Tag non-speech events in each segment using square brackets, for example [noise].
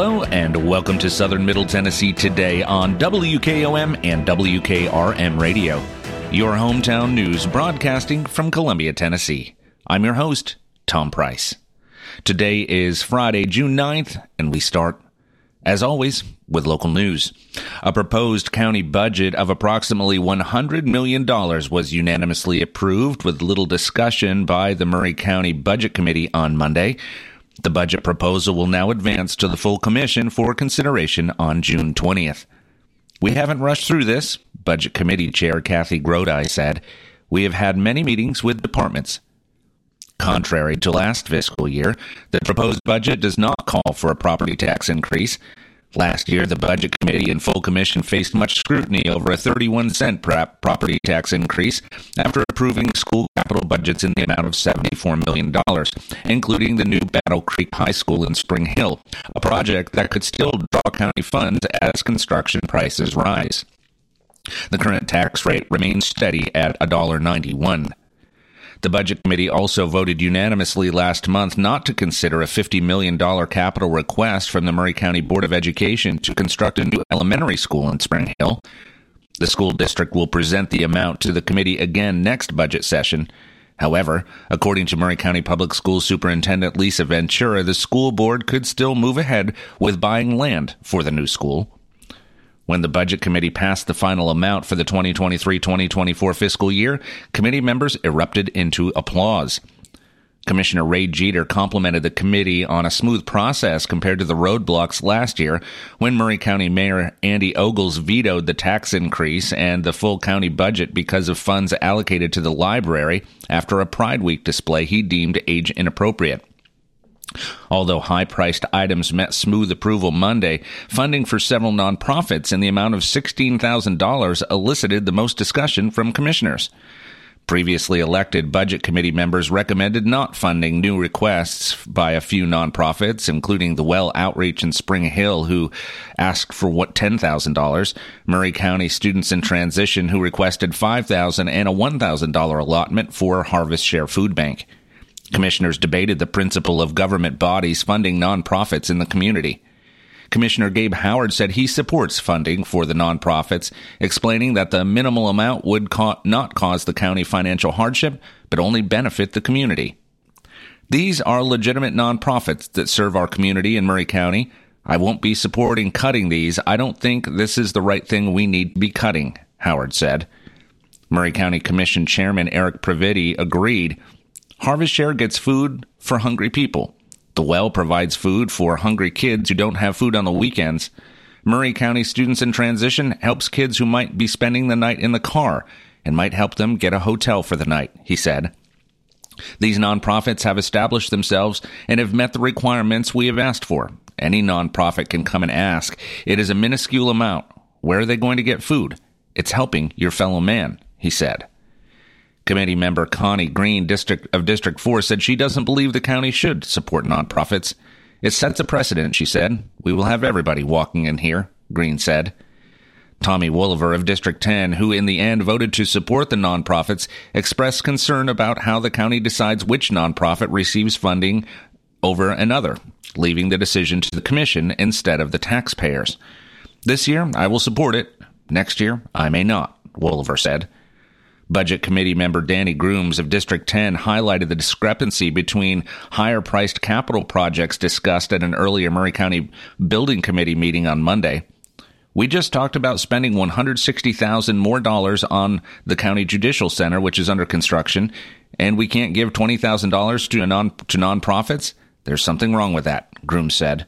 Hello and welcome to Southern Middle Tennessee today on WKOM and WKRM Radio, your hometown news broadcasting from Columbia, Tennessee. I'm your host, Tom Price. Today is Friday, June 9th, and we start, as always, with local news. A proposed county budget of approximately $100 million was unanimously approved with little discussion by the Maury County Budget Committee on Monday. The budget proposal will now advance to the full commission for consideration on June 20th. We haven't rushed through this, Budget Committee Chair Kathy Grodi said. We have had many meetings with departments. Contrary to last fiscal year, the proposed budget does not call for a property tax increase. Last year, the Budget Committee and Full Commission faced much scrutiny over a 31 cent property tax increase after approving school capital budgets in the amount of $74 million, including the new Battle Creek High School in Spring Hill, a project that could still draw county funds as construction prices rise. The current tax rate remains steady at $1.91. The Budget Committee also voted unanimously last month not to consider a $50 million capital request from the Maury County Board of Education to construct a new elementary school in Spring Hill. The school district will present the amount to the committee again next budget session. However, according to Maury County Public Schools Superintendent Lisa Ventura, the school board could still move ahead with buying land for the new school. When the Budget Committee passed the final amount for the 2023 2024 fiscal year, committee members erupted into applause. Commissioner Ray Jeter complimented the committee on a smooth process compared to the roadblocks last year when Maury County Mayor Andy Ogles vetoed the tax increase and the full county budget because of funds allocated to the library after a Pride Week display he deemed age inappropriate. Although high priced items met smooth approval Monday, funding for several nonprofits in the amount of $16,000 elicited the most discussion from commissioners. Previously elected budget committee members recommended not funding new requests by a few nonprofits, including the Well Outreach in Spring Hill, who asked for what $10,000, Maury County Students in Transition, who requested $5,000 and a $1,000 allotment for Harvest Share Food Bank. Commissioners debated the principle of government bodies funding nonprofits in the community. Commissioner Gabe Howard said he supports funding for the nonprofits, explaining that the minimal amount would ca- not cause the county financial hardship, but only benefit the community. These are legitimate nonprofits that serve our community in Maury County. I won't be supporting cutting these. I don't think this is the right thing we need to be cutting, Howard said. Maury County Commission Chairman Eric Previti agreed Harvest Share gets food for hungry people. The Well provides food for hungry kids who don't have food on the weekends. Maury County Students in Transition helps kids who might be spending the night in the car and might help them get a hotel for the night, he said. These nonprofits have established themselves and have met the requirements we have asked for. Any nonprofit can come and ask. It is a minuscule amount. Where are they going to get food? It's helping your fellow man, he said. Committee member Connie Green District of District 4 said she doesn't believe the county should support nonprofits. It sets a precedent, she said. We will have everybody walking in here, Green said. Tommy Wolliver of District 10, who in the end voted to support the nonprofits, expressed concern about how the county decides which nonprofit receives funding over another, leaving the decision to the commission instead of the taxpayers. This year, I will support it. Next year, I may not, Wolliver said. Budget Committee member Danny Grooms of District 10 highlighted the discrepancy between higher priced capital projects discussed at an earlier Maury County Building Committee meeting on Monday. We just talked about spending 160,000 more dollars on the county judicial center which is under construction and we can't give $20,000 to non to nonprofits? There's something wrong with that, Grooms said.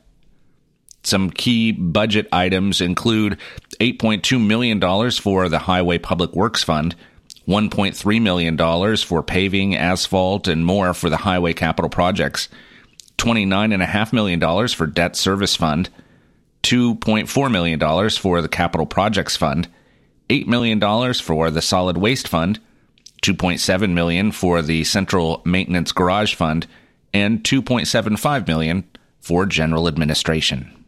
Some key budget items include $8.2 million for the Highway Public Works Fund, $1.3 million for paving, asphalt, and more for the highway capital projects, $29.5 million for debt service fund, $2.4 million for the capital projects fund, $8 million for the solid waste fund, 2.7 million for the central maintenance garage fund, and 2.75 million for general administration.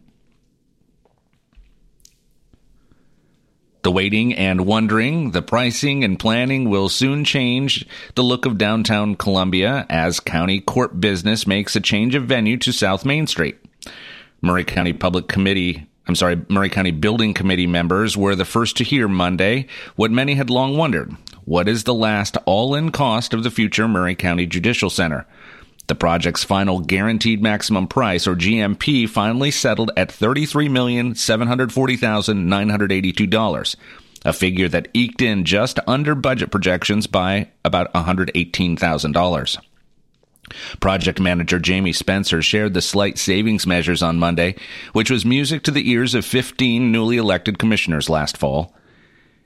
The waiting and wondering, the pricing and planning will soon change the look of downtown Columbia as county court business makes a change of venue to South Main Street. Maury County Public Committee I'm sorry, Maury County Building Committee members were the first to hear Monday what many had long wondered. What is the last all in cost of the future Maury County Judicial Center? The project's final guaranteed maximum price, or GMP, finally settled at $33,740,982, a figure that eked in just under budget projections by about $118,000. Project manager Jamie Spencer shared the slight savings measures on Monday, which was music to the ears of 15 newly elected commissioners last fall.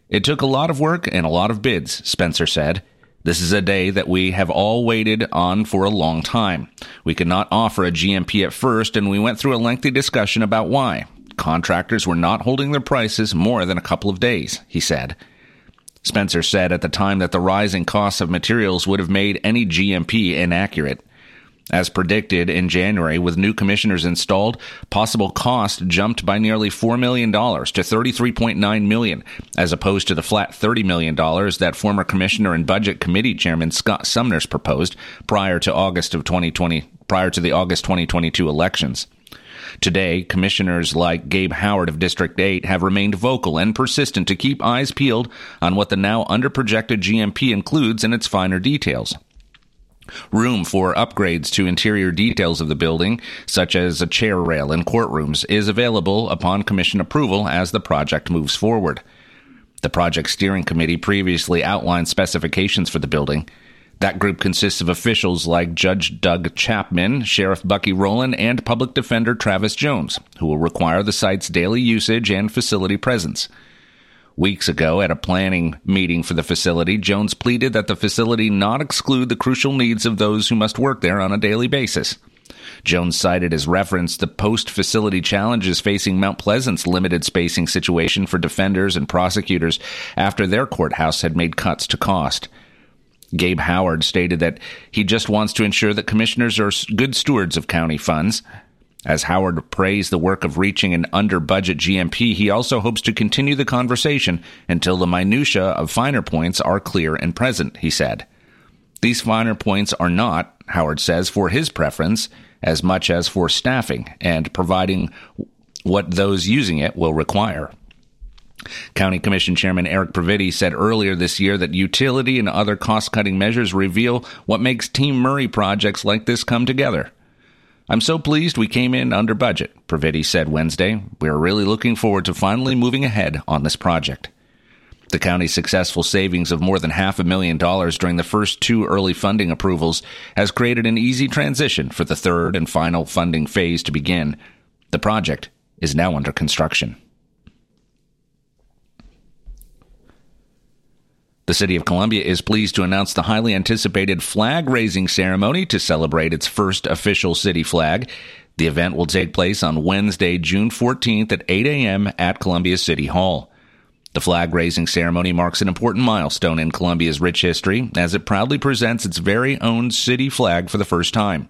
It took a lot of work and a lot of bids, Spencer said. This is a day that we have all waited on for a long time. We could not offer a GMP at first, and we went through a lengthy discussion about why. Contractors were not holding their prices more than a couple of days, he said. Spencer said at the time that the rising costs of materials would have made any GMP inaccurate. As predicted in January, with new commissioners installed, possible cost jumped by nearly $4 million to 33.9 million, as opposed to the flat $30 million that former commissioner and budget committee chairman Scott Sumners proposed prior to August of 2020, prior to the August 2022 elections. Today, commissioners like Gabe Howard of District 8 have remained vocal and persistent to keep eyes peeled on what the now underprojected GMP includes in its finer details. Room for upgrades to interior details of the building, such as a chair rail and courtrooms, is available upon commission approval as the project moves forward. The project steering committee previously outlined specifications for the building. That group consists of officials like Judge Doug Chapman, Sheriff Bucky Rowland, and Public Defender Travis Jones, who will require the site's daily usage and facility presence. Weeks ago, at a planning meeting for the facility, Jones pleaded that the facility not exclude the crucial needs of those who must work there on a daily basis. Jones cited as reference the post facility challenges facing Mount Pleasant's limited spacing situation for defenders and prosecutors after their courthouse had made cuts to cost. Gabe Howard stated that he just wants to ensure that commissioners are good stewards of county funds. As Howard praised the work of reaching an under budget GMP, he also hopes to continue the conversation until the minutiae of finer points are clear and present, he said. These finer points are not, Howard says, for his preference as much as for staffing and providing what those using it will require. County Commission Chairman Eric Previti said earlier this year that utility and other cost cutting measures reveal what makes Team Maury projects like this come together. I'm so pleased we came in under budget, Previti said Wednesday. We are really looking forward to finally moving ahead on this project. The county's successful savings of more than half a million dollars during the first two early funding approvals has created an easy transition for the third and final funding phase to begin. The project is now under construction. The City of Columbia is pleased to announce the highly anticipated flag raising ceremony to celebrate its first official city flag. The event will take place on Wednesday, June 14th at 8 a.m. at Columbia City Hall. The flag raising ceremony marks an important milestone in Columbia's rich history as it proudly presents its very own city flag for the first time.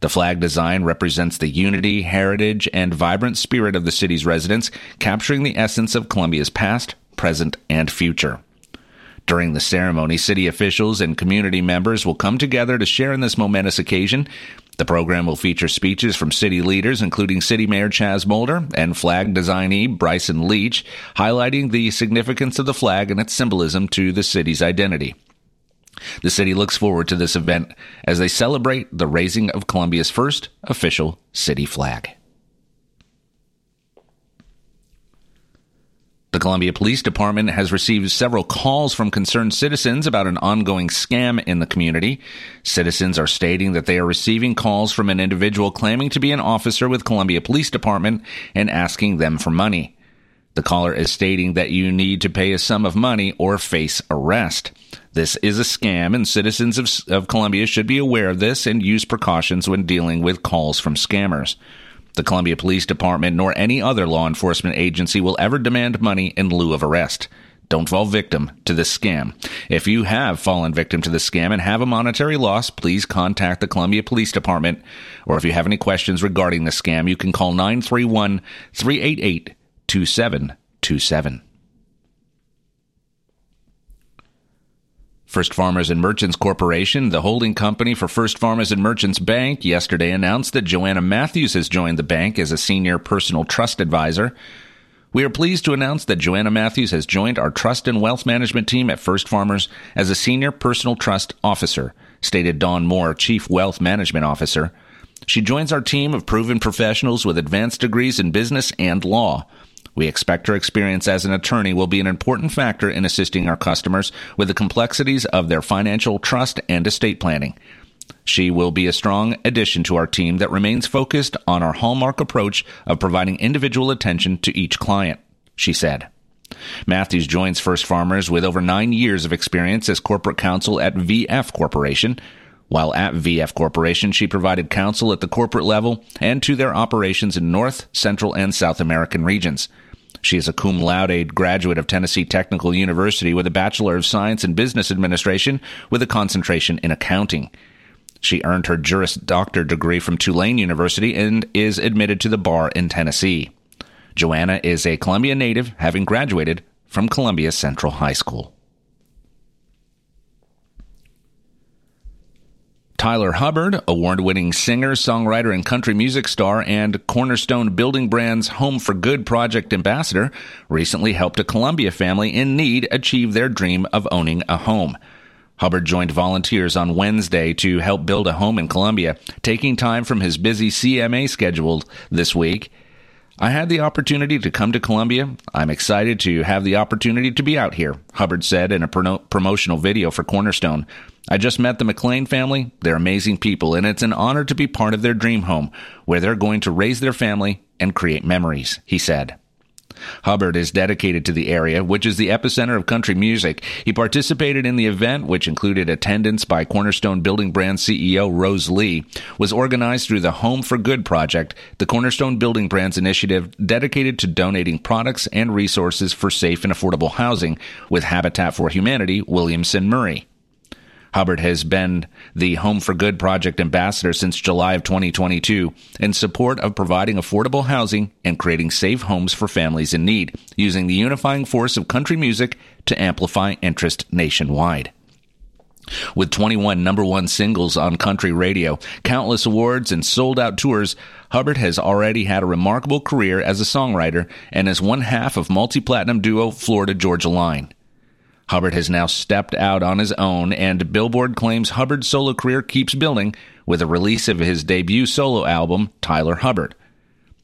The flag design represents the unity, heritage, and vibrant spirit of the city's residents, capturing the essence of Columbia's past, present, and future. During the ceremony, city officials and community members will come together to share in this momentous occasion. The program will feature speeches from city leaders, including City Mayor Chaz Molder and flag designee Bryson Leach, highlighting the significance of the flag and its symbolism to the city's identity. The city looks forward to this event as they celebrate the raising of Columbia's first official city flag. The Columbia Police Department has received several calls from concerned citizens about an ongoing scam in the community. Citizens are stating that they are receiving calls from an individual claiming to be an officer with Columbia Police Department and asking them for money. The caller is stating that you need to pay a sum of money or face arrest. This is a scam, and citizens of, of Columbia should be aware of this and use precautions when dealing with calls from scammers. The Columbia Police Department nor any other law enforcement agency will ever demand money in lieu of arrest. Don't fall victim to this scam. If you have fallen victim to this scam and have a monetary loss, please contact the Columbia Police Department. Or if you have any questions regarding the scam, you can call 931 388 2727. First Farmers and Merchants Corporation, the holding company for First Farmers and Merchants Bank, yesterday announced that Joanna Matthews has joined the bank as a senior personal trust advisor. We are pleased to announce that Joanna Matthews has joined our trust and wealth management team at First Farmers as a senior personal trust officer, stated Dawn Moore, chief wealth management officer. She joins our team of proven professionals with advanced degrees in business and law. We expect her experience as an attorney will be an important factor in assisting our customers with the complexities of their financial trust and estate planning. She will be a strong addition to our team that remains focused on our hallmark approach of providing individual attention to each client, she said. Matthews joins First Farmers with over nine years of experience as corporate counsel at VF Corporation. While at VF Corporation, she provided counsel at the corporate level and to their operations in North, Central, and South American regions. She is a cum laude graduate of Tennessee Technical University with a Bachelor of Science in Business Administration with a concentration in accounting. She earned her Juris Doctor degree from Tulane University and is admitted to the bar in Tennessee. Joanna is a Columbia native, having graduated from Columbia Central High School. Tyler Hubbard, award winning singer, songwriter, and country music star, and Cornerstone Building Brands Home for Good project ambassador, recently helped a Columbia family in need achieve their dream of owning a home. Hubbard joined volunteers on Wednesday to help build a home in Columbia, taking time from his busy CMA schedule this week. I had the opportunity to come to Columbia. I'm excited to have the opportunity to be out here, Hubbard said in a promotional video for Cornerstone. I just met the McLean family. They're amazing people, and it's an honor to be part of their dream home where they're going to raise their family and create memories, he said. Hubbard is dedicated to the area, which is the epicenter of country music. He participated in the event, which included attendance by Cornerstone Building Brand CEO Rose Lee, was organized through the Home for Good project, the Cornerstone Building Brands initiative dedicated to donating products and resources for safe and affordable housing with Habitat for Humanity Williamson Maury. Hubbard has been the Home for Good project ambassador since July of 2022 in support of providing affordable housing and creating safe homes for families in need, using the unifying force of country music to amplify interest nationwide. With 21 number one singles on country radio, countless awards, and sold out tours, Hubbard has already had a remarkable career as a songwriter and is one half of multi platinum duo Florida Georgia Line. Hubbard has now stepped out on his own, and Billboard claims Hubbard's solo career keeps building with the release of his debut solo album, Tyler Hubbard.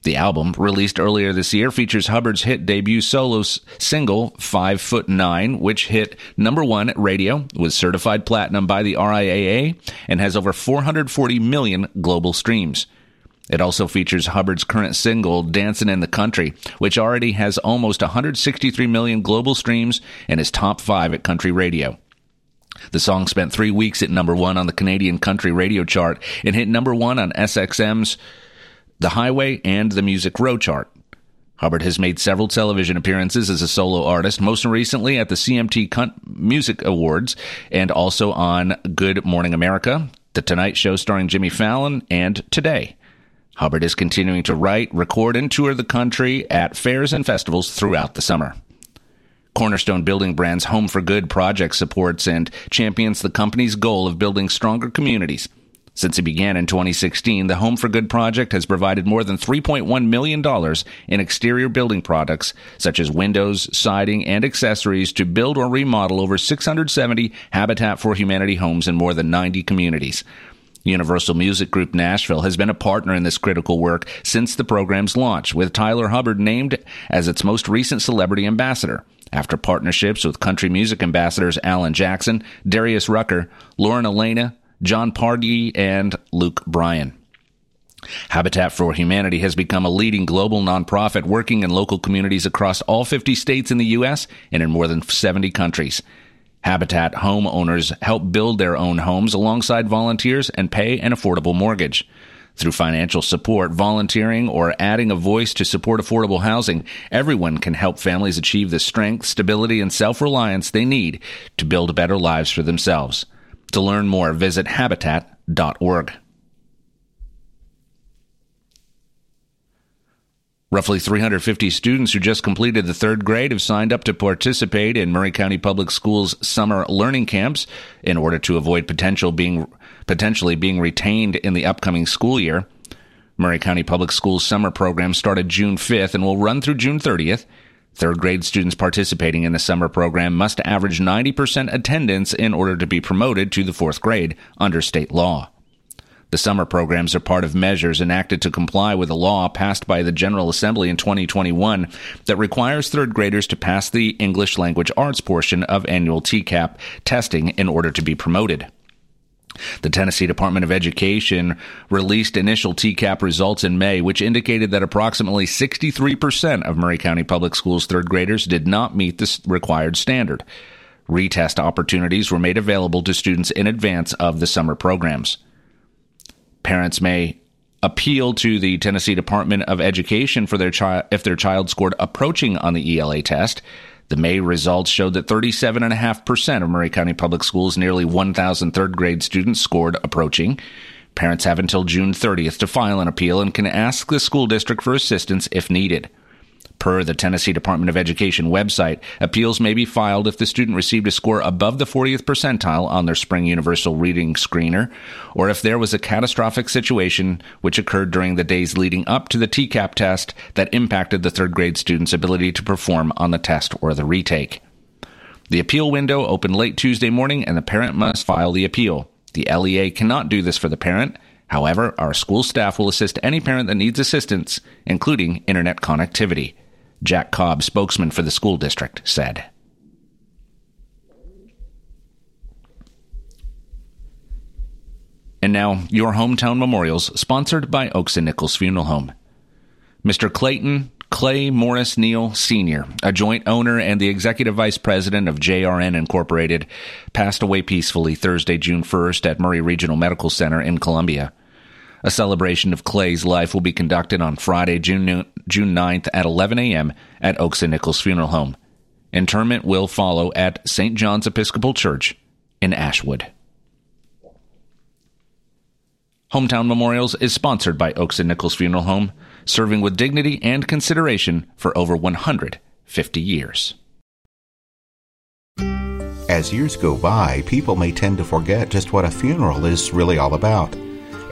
The album, released earlier this year, features Hubbard's hit debut solo single, Five Foot Nine, which hit number one at radio, was certified platinum by the RIAA, and has over 440 million global streams. It also features Hubbard's current single, Dancin' in the Country, which already has almost 163 million global streams and is top five at country radio. The song spent three weeks at number one on the Canadian country radio chart and hit number one on SXM's The Highway and the Music Row chart. Hubbard has made several television appearances as a solo artist, most recently at the CMT Music Awards and also on Good Morning America, The Tonight Show starring Jimmy Fallon, and Today. Hubbard is continuing to write, record, and tour the country at fairs and festivals throughout the summer. Cornerstone Building Brands Home for Good project supports and champions the company's goal of building stronger communities. Since it began in 2016, the Home for Good project has provided more than $3.1 million in exterior building products, such as windows, siding, and accessories, to build or remodel over 670 Habitat for Humanity homes in more than 90 communities. Universal Music Group Nashville has been a partner in this critical work since the program's launch, with Tyler Hubbard named as its most recent celebrity ambassador. After partnerships with country music ambassadors Alan Jackson, Darius Rucker, Lauren Alaina, Jon Pardi, and Luke Bryan. Habitat for Humanity has become a leading global nonprofit working in local communities across all 50 states in the U.S. and in more than 70 countries. Habitat homeowners help build their own homes alongside volunteers and pay an affordable mortgage. Through financial support, volunteering, or adding a voice to support affordable housing, everyone can help families achieve the strength, stability, and self reliance they need to build better lives for themselves. To learn more, visit habitat.org. Roughly 350 students who just completed the third grade have signed up to participate in Maury County Public Schools summer learning camps in order to avoid potential being, potentially being retained in the upcoming school year. Maury County Public Schools summer program started June 5th and will run through June 30th. Third grade students participating in the summer program must average 90% attendance in order to be promoted to the fourth grade under state law. The summer programs are part of measures enacted to comply with a law passed by the General Assembly in 2021 that requires third graders to pass the English language arts portion of annual TCAP testing in order to be promoted. The Tennessee Department of Education released initial TCAP results in May, which indicated that approximately 63% of Maury County Public Schools third graders did not meet the required standard. Retest opportunities were made available to students in advance of the summer programs. Parents may appeal to the Tennessee Department of Education for their child if their child scored approaching on the ELA test. The May results showed that 37.5% of Maury County Public Schools, nearly 1,000 third grade students, scored approaching. Parents have until June 30th to file an appeal and can ask the school district for assistance if needed. Per the Tennessee Department of Education website, appeals may be filed if the student received a score above the 40th percentile on their spring universal reading screener, or if there was a catastrophic situation which occurred during the days leading up to the TCAP test that impacted the third grade student's ability to perform on the test or the retake. The appeal window opened late Tuesday morning and the parent must file the appeal. The LEA cannot do this for the parent. However, our school staff will assist any parent that needs assistance, including internet connectivity. Jack Cobb, spokesman for the school district, said. And now, your hometown memorials, sponsored by Oaks and Nichols Funeral Home. Mr. Clayton Clay Morris Neal Sr., a joint owner and the executive vice president of JRN Incorporated, passed away peacefully Thursday, June 1st at Maury Regional Medical Center in Columbia. A celebration of Clay's life will be conducted on Friday, June, June 9th at 11 a.m. at Oaks and Nichols Funeral Home. Interment will follow at St. John's Episcopal Church in Ashwood. Hometown Memorials is sponsored by Oaks and Nichols Funeral Home, serving with dignity and consideration for over 150 years. As years go by, people may tend to forget just what a funeral is really all about.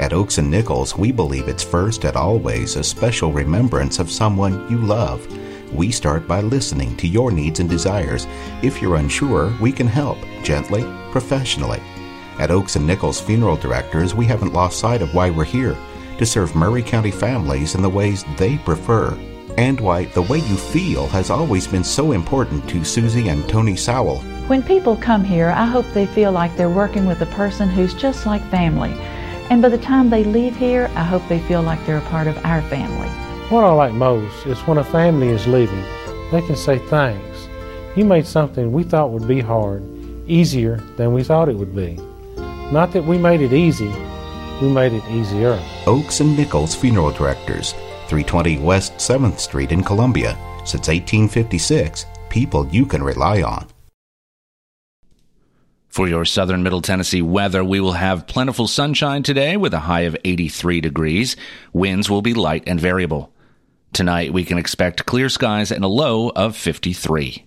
At Oaks and Nichols, we believe it's first and always a special remembrance of someone you love. We start by listening to your needs and desires. If you're unsure, we can help gently, professionally. At Oaks and Nichols Funeral Directors, we haven't lost sight of why we're here to serve Maury County families in the ways they prefer. And why the way you feel has always been so important to Susie and Tony Sowell. When people come here, I hope they feel like they're working with a person who's just like family. And by the time they leave here, I hope they feel like they're a part of our family. What I like most is when a family is leaving, they can say thanks. You made something we thought would be hard easier than we thought it would be. Not that we made it easy, we made it easier. Oaks and Nichols Funeral Directors, 320 West 7th Street in Columbia. Since 1856, people you can rely on. For your southern Middle Tennessee weather, we will have plentiful sunshine today with a high of 83 degrees. Winds will be light and variable. Tonight, we can expect clear skies and a low of 53.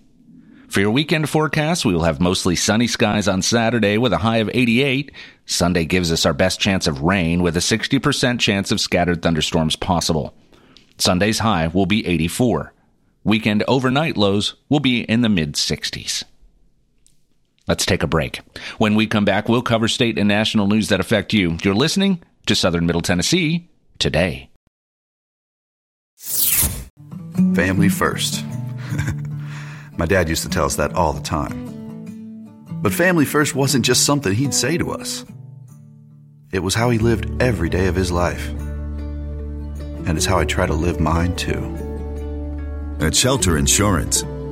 For your weekend forecast, we will have mostly sunny skies on Saturday with a high of 88. Sunday gives us our best chance of rain with a 60% chance of scattered thunderstorms possible. Sunday's high will be 84. Weekend overnight lows will be in the mid 60s. Let's take a break. When we come back, we'll cover state and national news that affect you. You're listening to Southern Middle Tennessee today. Family first. [laughs] My dad used to tell us that all the time. But family first wasn't just something he'd say to us, it was how he lived every day of his life. And it's how I try to live mine too. At Shelter Insurance,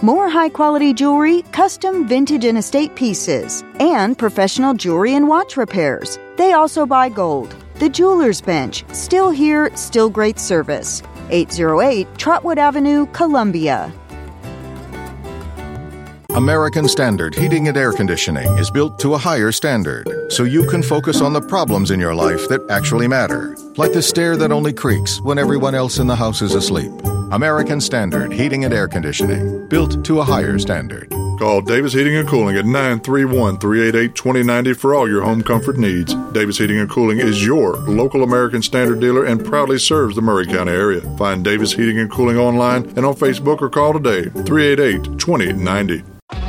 More high quality jewelry, custom vintage and estate pieces, and professional jewelry and watch repairs. They also buy gold. The Jewelers Bench, still here, still great service. 808 Trotwood Avenue, Columbia. American Standard Heating and Air Conditioning is built to a higher standard so you can focus on the problems in your life that actually matter, like the stair that only creaks when everyone else in the house is asleep. American Standard Heating and Air Conditioning, built to a higher standard. Call Davis Heating and Cooling at 931 388 2090 for all your home comfort needs. Davis Heating and Cooling is your local American Standard dealer and proudly serves the Maury County area. Find Davis Heating and Cooling online and on Facebook or call today 388 2090.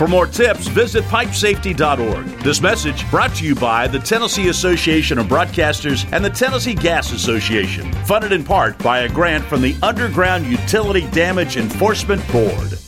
For more tips, visit pipesafety.org. This message brought to you by the Tennessee Association of Broadcasters and the Tennessee Gas Association, funded in part by a grant from the Underground Utility Damage Enforcement Board.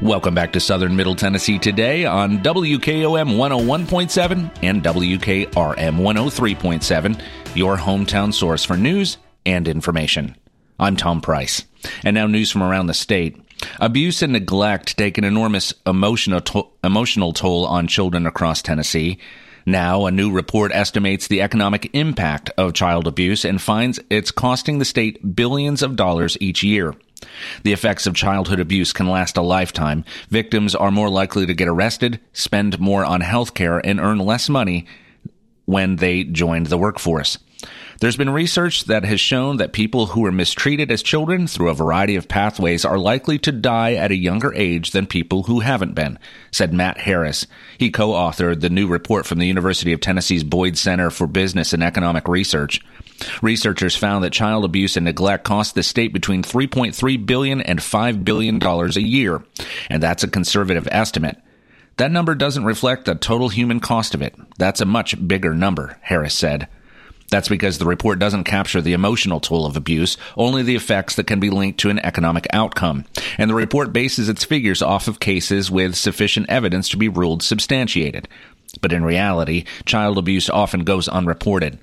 Welcome back to Southern Middle Tennessee today on WKOM 101.7 and WKRM 103.7, your hometown source for news and information. I'm Tom Price. And now news from around the state. Abuse and neglect take an enormous emotional to- emotional toll on children across Tennessee. Now, a new report estimates the economic impact of child abuse and finds it's costing the state billions of dollars each year. The effects of childhood abuse can last a lifetime. Victims are more likely to get arrested, spend more on health care, and earn less money when they joined the workforce. There's been research that has shown that people who were mistreated as children through a variety of pathways are likely to die at a younger age than people who haven't been, said Matt Harris. He co-authored the new report from the University of Tennessee's Boyd Center for Business and Economic Research. Researchers found that child abuse and neglect cost the state between $3.3 billion and $5 billion a year, and that's a conservative estimate. That number doesn't reflect the total human cost of it. That's a much bigger number, Harris said. That's because the report doesn't capture the emotional toll of abuse, only the effects that can be linked to an economic outcome. And the report bases its figures off of cases with sufficient evidence to be ruled substantiated. But in reality, child abuse often goes unreported.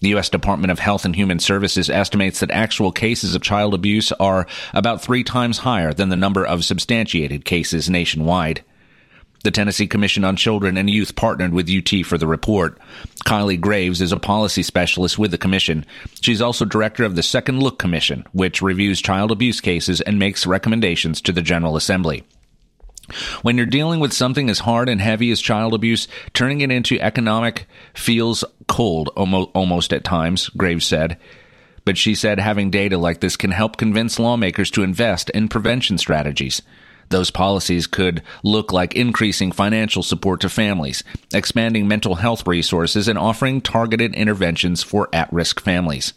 The U.S. Department of Health and Human Services estimates that actual cases of child abuse are about three times higher than the number of substantiated cases nationwide. The Tennessee Commission on Children and Youth partnered with UT for the report. Kylie Graves is a policy specialist with the commission. She's also director of the Second Look Commission, which reviews child abuse cases and makes recommendations to the General Assembly. When you're dealing with something as hard and heavy as child abuse, turning it into economic feels cold almost at times, Graves said. But she said having data like this can help convince lawmakers to invest in prevention strategies. Those policies could look like increasing financial support to families, expanding mental health resources, and offering targeted interventions for at risk families.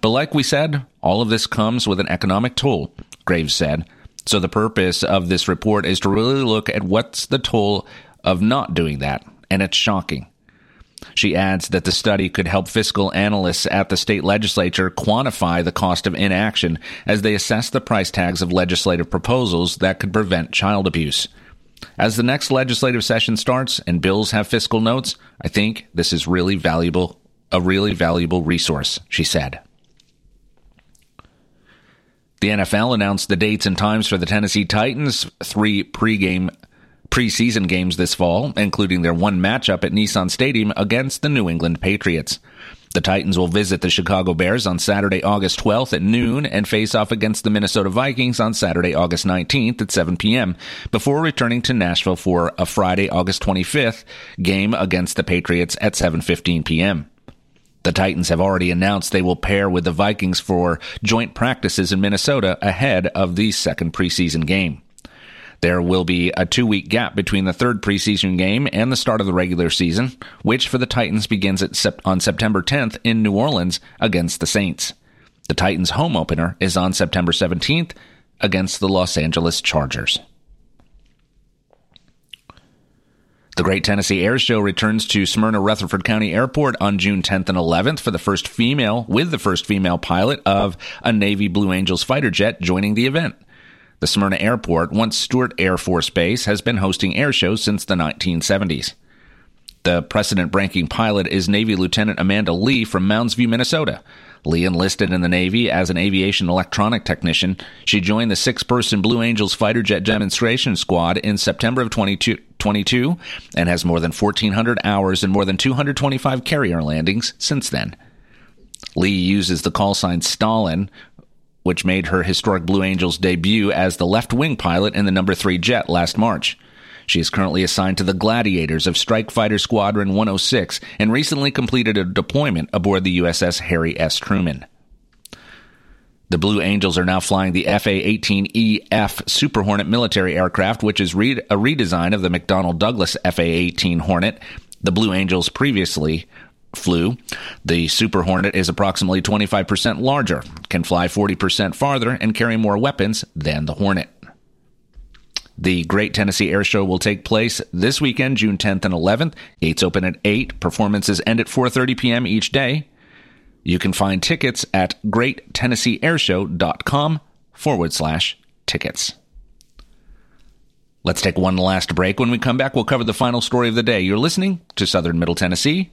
But like we said, all of this comes with an economic toll, Graves said. So the purpose of this report is to really look at what's the toll of not doing that, and it's shocking. She adds that the study could help fiscal analysts at the state legislature quantify the cost of inaction as they assess the price tags of legislative proposals that could prevent child abuse. As the next legislative session starts and bills have fiscal notes, I think this is really valuable, a really valuable resource, she said. The NFL announced the dates and times for the Tennessee Titans' three pregame preseason games this fall, including their one matchup at Nissan Stadium against the New England Patriots. The Titans will visit the Chicago Bears on Saturday, August 12th at noon and face off against the Minnesota Vikings on Saturday, August 19th at 7 p.m. before returning to Nashville for a Friday, August 25th game against the Patriots at 7:15 p.m. The Titans have already announced they will pair with the Vikings for joint practices in Minnesota ahead of the second preseason game. There will be a two week gap between the third preseason game and the start of the regular season, which for the Titans begins on September 10th in New Orleans against the Saints. The Titans' home opener is on September 17th against the Los Angeles Chargers. The Great Tennessee Air Show returns to Smyrna Rutherford County Airport on June 10th and 11th for the first female, with the first female pilot of a Navy Blue Angels fighter jet joining the event. The Smyrna Airport, once Sewart Air Force Base, has been hosting air shows since the 1970s. The precedent breaking pilot is Navy Lieutenant Amanda Lee from Mounds View, Minnesota. Lee enlisted in the Navy as an aviation electronic technician. She joined the six person Blue Angels fighter jet demonstration squad in September of 2022 and has more than 1,400 hours and more than 225 carrier landings since then. Lee uses the call sign Stalin, which made her historic Blue Angels debut as the left wing pilot in the number 3 jet last March. She is currently assigned to the Gladiators of Strike Fighter Squadron 106 and recently completed a deployment aboard the USS Harry S. Truman. The Blue Angels are now flying the FA 18EF Super Hornet military aircraft, which is re- a redesign of the McDonnell Douglas FA 18 Hornet. The Blue Angels previously flew. The Super Hornet is approximately 25% larger, can fly 40% farther, and carry more weapons than the Hornet. The Great Tennessee Air Show will take place this weekend, June 10th and 11th. Gates open at 8. Performances end at 4:30 p.m. each day. You can find tickets at greattennesseeairshow.com forward slash tickets. Let's take one last break. When we come back, we'll cover the final story of the day. You're listening to Southern Middle Tennessee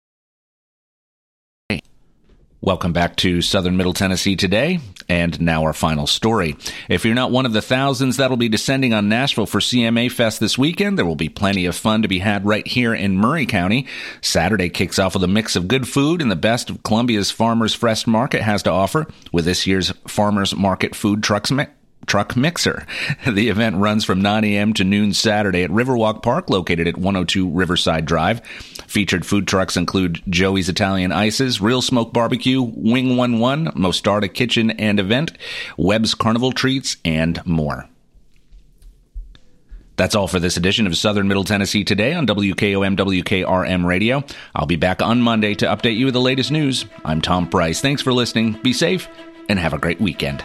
Welcome back to Southern Middle Tennessee today, and now our final story. If you're not one of the thousands that'll be descending on Nashville for CMA Fest this weekend, there will be plenty of fun to be had right here in Maury County. Saturday kicks off with a mix of good food and the best of Columbia's Farmers Fresh Market has to offer with this year's Farmers Market food trucks truck mixer. [laughs] The event runs from 9 a.m. to noon Saturday at Riverwalk Park, located at 102 Riverside Drive. Featured food trucks include Joey's Italian Ices, Real Smoke Barbecue, Wing 11, Mostarda Kitchen and Event, Webb's Carnival Treats, and more. That's all for this edition of Southern Middle Tennessee Today on WKOM WKRM Radio. I'll be back on Monday to update you with the latest news. I'm Tom Price. Thanks for listening. Be safe and have a great weekend.